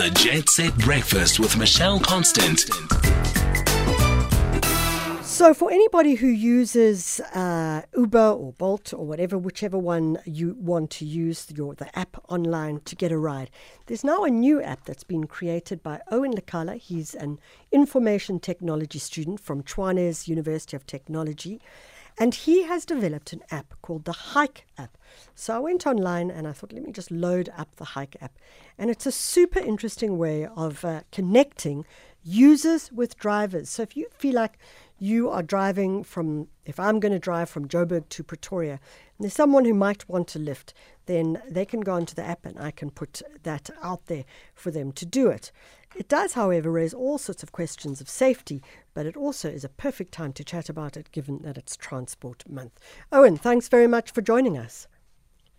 The Jet Set Breakfast with Michelle Constant. So, for anybody who uses uh, Uber or Bolt or whatever, whichever one you want to use, your the app online to get a ride, there's now a new app that's been created by Owen Lekala. He's an information technology student from Tshwane's University of Technology, and he has developed an app called the Hike app. So I went online and I thought, let me just load up the Hike app, and it's a super interesting way of uh, connecting users with drivers. So if you feel like you are driving from, if I'm going to drive from Joburg to Pretoria, and there's someone who might want a lift, then they can go onto the app and I can put that out there for them to do it. It does, however, raise all sorts of questions of safety, but it also is a perfect time to chat about it given that it's Transport Month. Owen, thanks very much for joining us.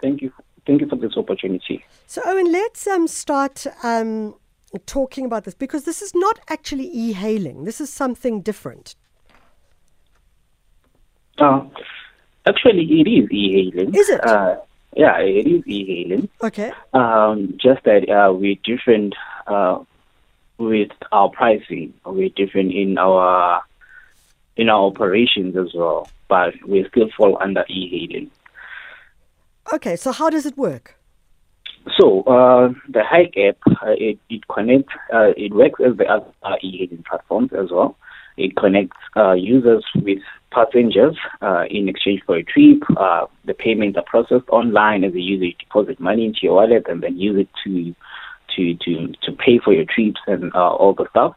Thank you. Thank you for this opportunity. So, Owen, let's um, start um, talking about this because this is not actually e hailing, this is something different. Uh, actually, it is e-hailing. Is it? Uh, yeah, it is e-hailing. Okay. Um, just that uh, we're different uh, with our pricing. We're different in our in our operations as well, but we still fall under e-hailing. Okay, so how does it work? So uh, the Hike app, uh, it, it connects, uh, it works as the other e-hailing platforms as well. It connects uh, users with passengers uh, in exchange for a trip. Uh, the payments are processed online as a user you deposit money into your wallet and then use it to to to to pay for your trips and uh, all the stuff.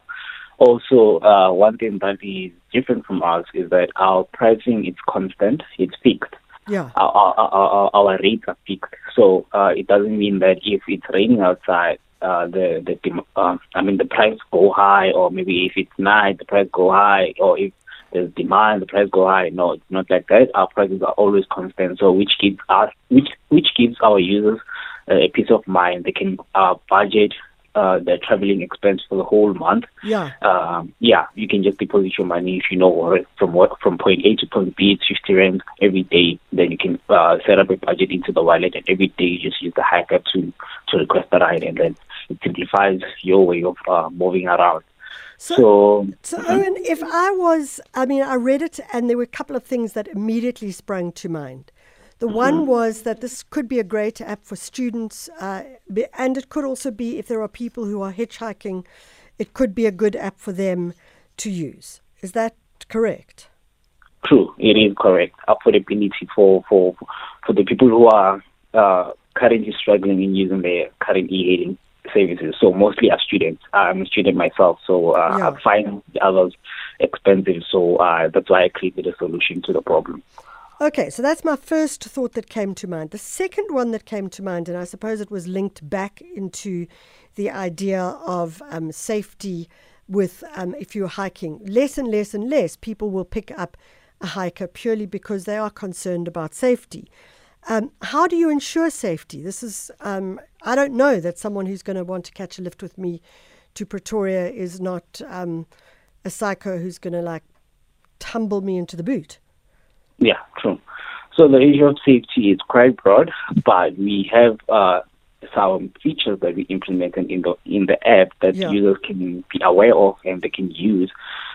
Also, uh, one thing that is different from us is that our pricing is constant. It's fixed. Yeah. Our, our, our, our rates are fixed. So uh, it doesn't mean that if it's raining outside, uh, the the uh, I mean the price go high, or maybe if it's night, the price go high, or if there's demand, the price go high. No, it's not like that. Our prices are always constant. So which gives us, which which gives our users uh, a peace of mind. They can uh, budget uh, their traveling expense for the whole month. Yeah. Um, yeah, you can just deposit your money if you know or from what from point A to point B it's fifty rand every day. Then you can uh, set up a budget into the wallet, and every day you just use the app to to request a ride, and then it simplifies your way of uh, moving around. So, So, so Owen, if I was, I mean, I read it and there were a couple of things that immediately sprang to mind. The one was that this could be a great app for students, uh, and it could also be if there are people who are hitchhiking, it could be a good app for them to use. Is that correct? True, it is correct. Affordability for for for the people who are uh, currently struggling in using their current e-hailing services. So mostly as students. I'm a student myself, so uh, Yeah. I find the others expensive. So uh, that's why I created a solution to the problem. Okay, so that's my first thought that came to mind. The second one that came to mind, and I suppose it was linked back into the idea of um, safety with um, if you're hiking, less and less and less people will pick up a hiker purely because they are concerned about safety. Um, how do you ensure safety? This is, um, I don't know that someone who's going to want to catch a lift with me to Pretoria is not um, a psycho who's going to like tumble me into the boot. Yeah, true. So the issue of safety is quite broad, but we have uh, some features that we implemented in the in the app that Yeah. users can be aware of and they can use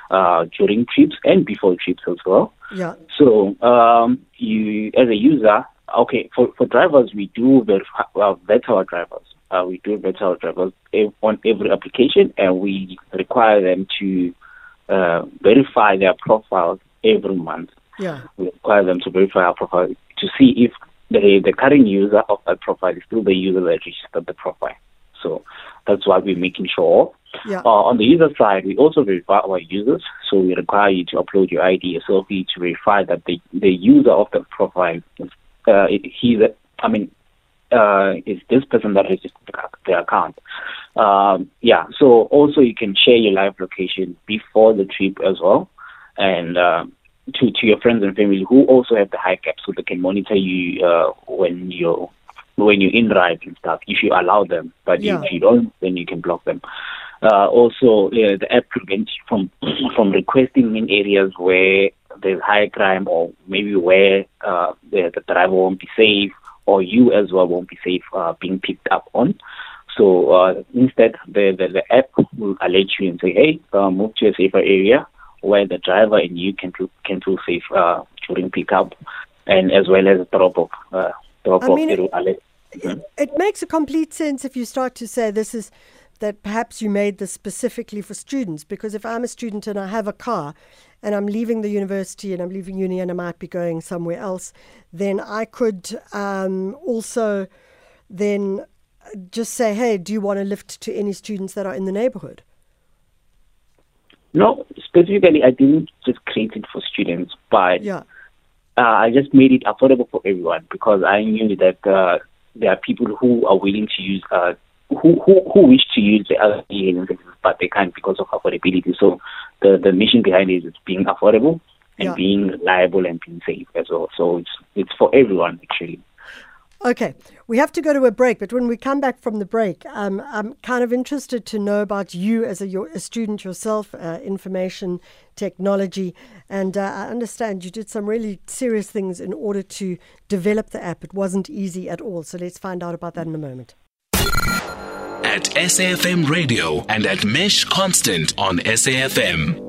uh, during trips and before trips as well. Yeah. So um, you, as a user, okay, for, for drivers, we do verify, well, vet our drivers. Uh, we do vet our drivers on every application, and we require them to uh, verify their profiles every month. Yeah. We require them to verify our profile to see if the the current user of that profile is still the user that registered the profile. So that's what we're making sure. Yeah. Uh, on the user side, we also verify our users. So we require you to upload your ID, a selfie, to verify that the, the user of the profile is uh, he's I mean uh, is this person that registered the, the account. Um, yeah. So also you can share your live location before the trip as well, and uh, to to your friends and family who also have the Hike app, so they can monitor you uh, when you're when you're in ride and stuff. If you allow them, but Yeah. if you don't, then you can block them. Uh, also, uh, the app prevents you from from requesting in areas where there's high crime or maybe where uh, the, the driver won't be safe or you as well won't be safe uh, being picked up on. So uh, instead, the, the, the app will alert you and say, hey, uh, move to a safer area where the driver and you can feel, can feel safe uh, during pickup and as well as drop off. Uh, drop I off. mean, it it- It, it makes a complete sense if you start to say this is that perhaps you made this specifically for students because if I'm a student and I have a car and I'm leaving the university and I'm leaving uni and I might be going somewhere else, then I could um, also then just say, hey, do you want to lift to any students that are in the neighborhood? No, specifically, I didn't just create it for students, but Yeah. uh, I just made it affordable for everyone because I knew that uh, there are people who are willing to use, uh, who, who who wish to use the other services, but they can't because of affordability. So the the mission behind it is being affordable and Yeah. being reliable and being safe as well. So it's it's for everyone actually. Okay, we have to go to a break, but when we come back from the break, um, I'm kind of interested to know about you as a, your, a student yourself, uh, information technology, and uh, I understand you did some really serious things in order to develop the app. It wasn't easy at all, so let's find out about that in a moment. At SAFM Radio and at Mesh Constant on SAFM.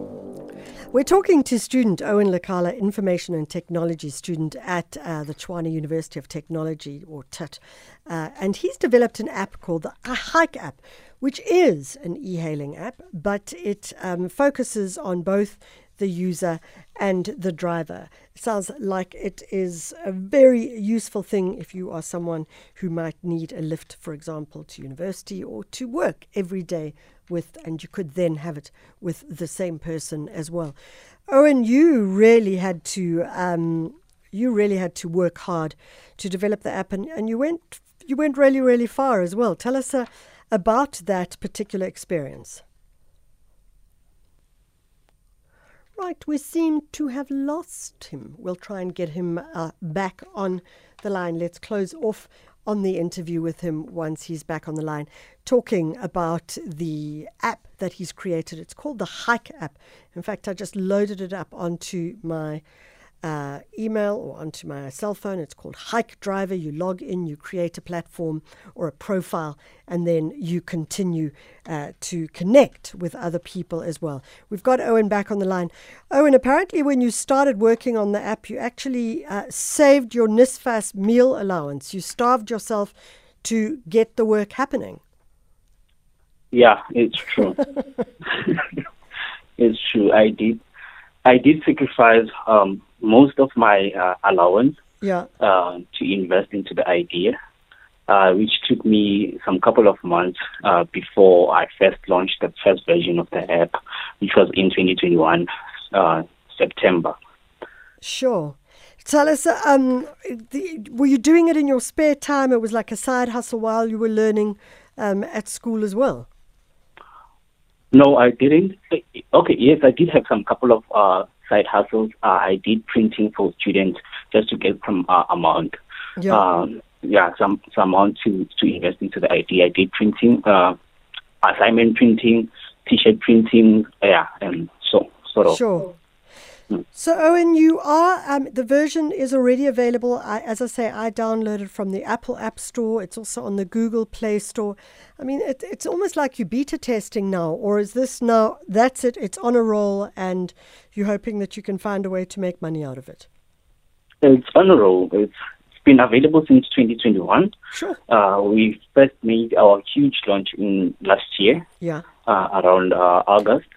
We're talking to student Owen Lekala, information and technology student at uh, the Tshwane University of Technology, or TUT. Uh, and he's developed an app called the Hike app, which is an e hailing app, but it um, focuses on both the user and the driver. It sounds like it is a very useful thing if you are someone who might need a lift, for example, to university or to work every day with, and you could then have it with the same person as well. Owen, you really had to, um, you really had to work hard to develop the app, and, and you went, you went really, really far as well. Tell us uh, about that particular experience. Right, we seem to have lost him. We'll try and get him uh, back on the line. Let's close off on the interview with him once he's back on the line, talking about the app that he's created. It's called the Hike app. In fact, I just loaded it up onto my uh, email or onto my cell phone. It's called Hike Driver. You log in, you create a platform or a profile, and then you continue uh, to connect with other people as well. We've got Owen back on the line. Owen, apparently, when you started working on the app, you actually uh, saved your NSFAS meal allowance. You starved yourself to get the work happening. Yeah, it's true. it's true. I did. I did sacrifice um, most of my uh, allowance Yeah. uh, to invest into the idea, uh, which took me some couple of months uh, before I first launched the first version of the app, which was in 2021 uh, September. Sure. Tell us, um, the, were you doing it in your spare time? It was like a side hustle while you were learning um, at school as well. No, I didn't. Okay, yes, I did have some couple of uh, side hustles. Uh, I did printing for students just to get some uh, amount. Yeah. Um, yeah, some some amount to to invest into the idea. I did printing, uh, assignment printing, t-shirt printing, yeah, and so sort of. Sure. So, Owen, you are, um, the version is already available. I, as I say, I downloaded from the Apple App Store. It's also on the Google Play Store. I mean, it, it's almost like you beta testing now, or is this now, that's it, it's on a roll, and you're hoping that you can find a way to make money out of it? It's on a roll. It's, it's been available since 2021. Sure. Uh, we first made our huge launch in last year, Yeah. uh, around uh, August.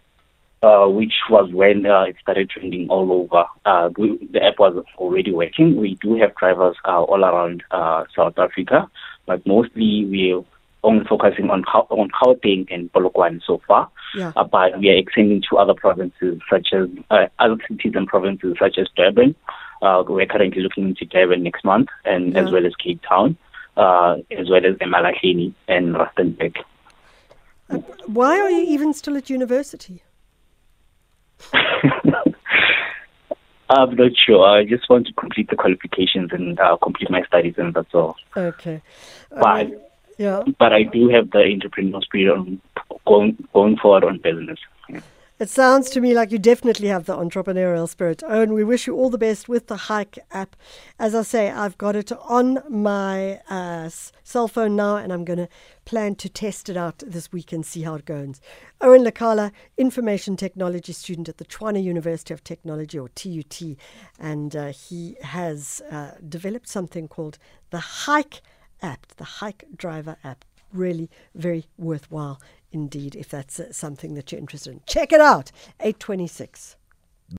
Uh, which was when uh, it started trending all over. Uh, we, the app was already working. We do have drivers uh, all around uh, South Africa, but mostly we're only focusing on Gau- on Gauteng and Polokwane so far. Yeah. Uh, but we are extending to other provinces, such as uh, other cities and provinces, such as Durban. Uh, we're currently looking into Durban next month, and as well as Cape Town, uh, as well as Emalahleni and Rustenburg. Why are you even still at university? I'm not sure. I just want to complete the qualifications and uh, complete my studies, and that's all. Okay. I But mean, yeah. but I do have the entrepreneurial spirit on going going forward on business. It sounds to me like you definitely have the entrepreneurial spirit. Owen, we wish you all the best with the Hike app. As I say, I've got it on my uh, cell phone now, and I'm going to plan to test it out this week and see how it goes. Owen Lekala, information technology student at the Tshwane University of Technology, or TUT, and uh, he has uh, developed something called the Hike app, the Hike Driver app. Really very worthwhile indeed if that's uh, something that you're interested in. Check it out. 826.